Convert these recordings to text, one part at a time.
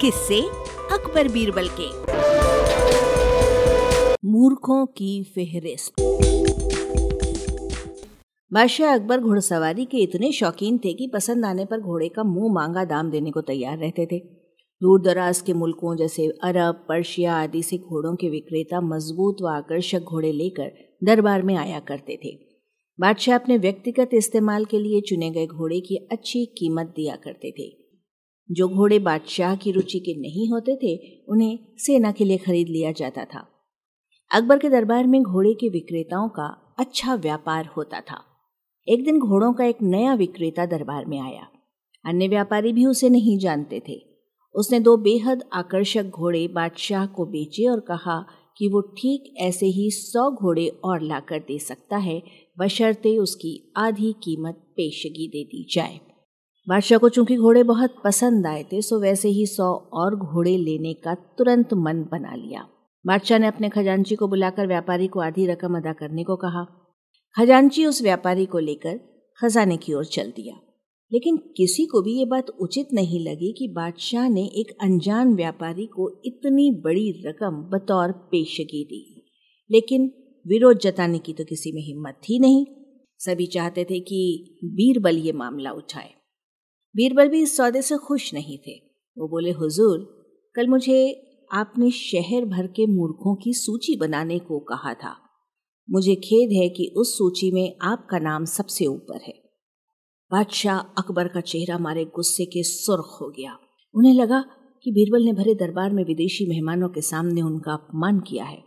किससे अकबर बीरबल के। मूर्खों की फेहरिस्त। बादशाह अकबर घुड़सवारी के इतने शौकीन थे कि पसंद आने पर घोड़े का मुँह मांगा दाम देने को तैयार रहते थे। दूर दराज के मुल्कों जैसे अरब, पर्शिया आदि से घोड़ों के विक्रेता मज़बूत व आकर्षक घोड़े लेकर दरबार में आया करते थे। बादशाह अपने व्यक्तिगत इस्तेमाल के लिए चुने गए घोड़े की अच्छी कीमत दिया करते थे। जो घोड़े बादशाह की रुचि के नहीं होते थे, उन्हें सेना के लिए खरीद लिया जाता था। अकबर के दरबार में घोड़े के विक्रेताओं का अच्छा व्यापार होता था। एक दिन घोड़ों का एक नया विक्रेता दरबार में आया। अन्य व्यापारी भी उसे नहीं जानते थे। उसने दो बेहद आकर्षक घोड़े बादशाह को बेचे और कहा कि वो ठीक ऐसे ही सौ घोड़े और लाकर दे सकता है, बशर्ते उसकी आधी कीमत पेशगी दे दी जाए। बादशाह को चूँकि घोड़े बहुत पसंद आए थे, सो वैसे ही सौ और घोड़े लेने का तुरंत मन बना लिया। बादशाह ने अपने खजांची को बुलाकर व्यापारी को आधी रकम अदा करने को कहा। खजांची उस व्यापारी को लेकर खजाने की ओर चल दिया। लेकिन किसी को भी ये बात उचित नहीं लगी कि बादशाह ने एक अनजान व्यापारी को इतनी बड़ी रकम बतौर पेशगी दी। लेकिन विरोध जताने की तो किसी में हिम्मत थी नहीं। सभी चाहते थे कि बीरबल ये मामला उठाए। बीरबल भी इस सौदे से खुश नहीं थे। वो बोले, हुजूर, कल मुझे आपने शहर भर के मूर्खों की सूची बनाने को कहा था। मुझे खेद है कि उस सूची में आपका नाम सबसे ऊपर है। बादशाह अकबर का चेहरा मारे गुस्से के सुर्ख हो गया। उन्हें लगा कि बीरबल ने भरे दरबार में विदेशी मेहमानों के सामने उनका अपमान किया है।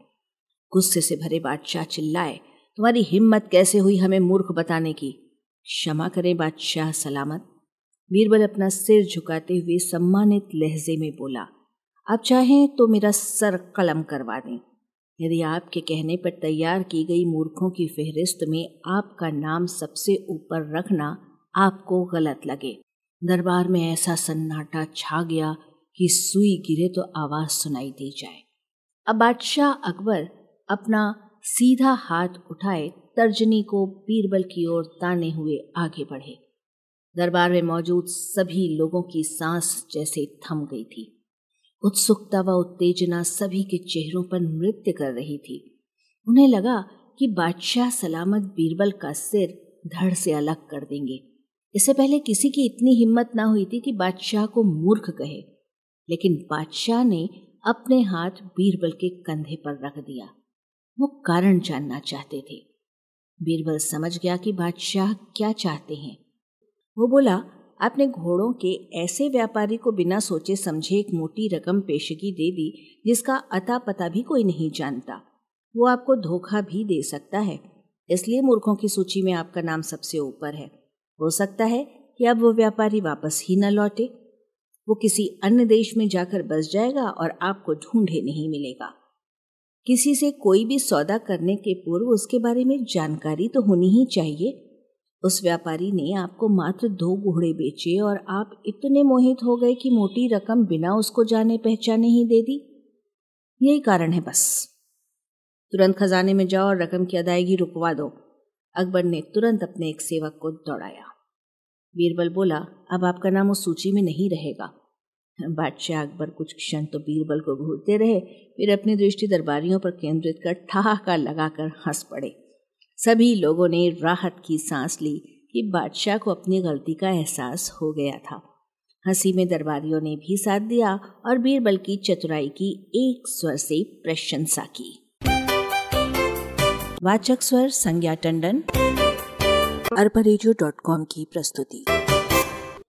गुस्से से भरे बादशाह चिल्लाए, तुम्हारी हिम्मत कैसे हुई हमें मूर्ख बताने की? क्षमा करें बादशाह सलामत। बीरबल अपना सिर झुकाते हुए सम्मानित लहजे में बोला, आप चाहें तो मेरा सर कलम करवा दें। यदि आपके कहने पर तैयार की गई मूर्खों की फहरिस्त में आपका नाम सबसे ऊपर रखना आपको गलत लगे। दरबार में ऐसा सन्नाटा छा गया कि सुई गिरे तो आवाज़ सुनाई दी जाए। अब बादशाह अकबर अपना सीधा हाथ उठाए, तर्जनी को बीरबल की ओर ताने हुए आगे बढ़े। दरबार में मौजूद सभी लोगों की सांस जैसे थम गई थी। उत्सुकता व उत्तेजना सभी के चेहरों पर नृत्य कर रही थी। उन्हें लगा कि बादशाह सलामत बीरबल का सिर धड़ से अलग कर देंगे। इससे पहले किसी की इतनी हिम्मत ना हुई थी कि बादशाह को मूर्ख कहे, लेकिन बादशाह ने अपने हाथ बीरबल के कंधे पर रख दिया। वो कारण जानना चाहते थे। बीरबल समझ गया कि बादशाह क्या चाहते हैं। वो बोला, आपने घोड़ों के ऐसे व्यापारी को बिना सोचे समझे एक मोटी रकम पेशगी दे दी, जिसका अता पता भी कोई नहीं जानता। वो आपको धोखा भी दे सकता है। इसलिए मूर्खों की सूची में आपका नाम सबसे ऊपर है। हो सकता है कि अब वो व्यापारी वापस ही न लौटे। वो किसी अन्य देश में जाकर बस जाएगा और आपको ढूंढे नहीं मिलेगा। किसी से कोई भी सौदा करने के पूर्व उसके बारे में जानकारी तो होनी ही चाहिए। उस व्यापारी ने आपको मात्र दो घोड़े बेचे और आप इतने मोहित हो गए कि मोटी रकम बिना उसको जाने पहचाने ही दे दी। यही कारण है बस। तुरंत खजाने में जाओ और रकम की अदायगी रुकवा दो। अकबर ने तुरंत अपने एक सेवक को दौड़ाया। बीरबल बोला, अब आपका नाम उस सूची में नहीं रहेगा। बादशाह अकबर कुछ क्षण तो बीरबल को घूरते रहे, फिर अपनी दृष्टि दरबारियों पर केंद्रित कर ठहाका लगाकर हंस पड़े। सभी लोगों ने राहत की सांस ली कि बादशाह को अपनी गलती का एहसास हो गया था। हँसी में दरबारियों ने भी साथ दिया और बीरबल की चतुराई की एक स्वर से प्रशंसा की। वाचक स्वर संज्ञा टंडन अरबा की प्रस्तुति।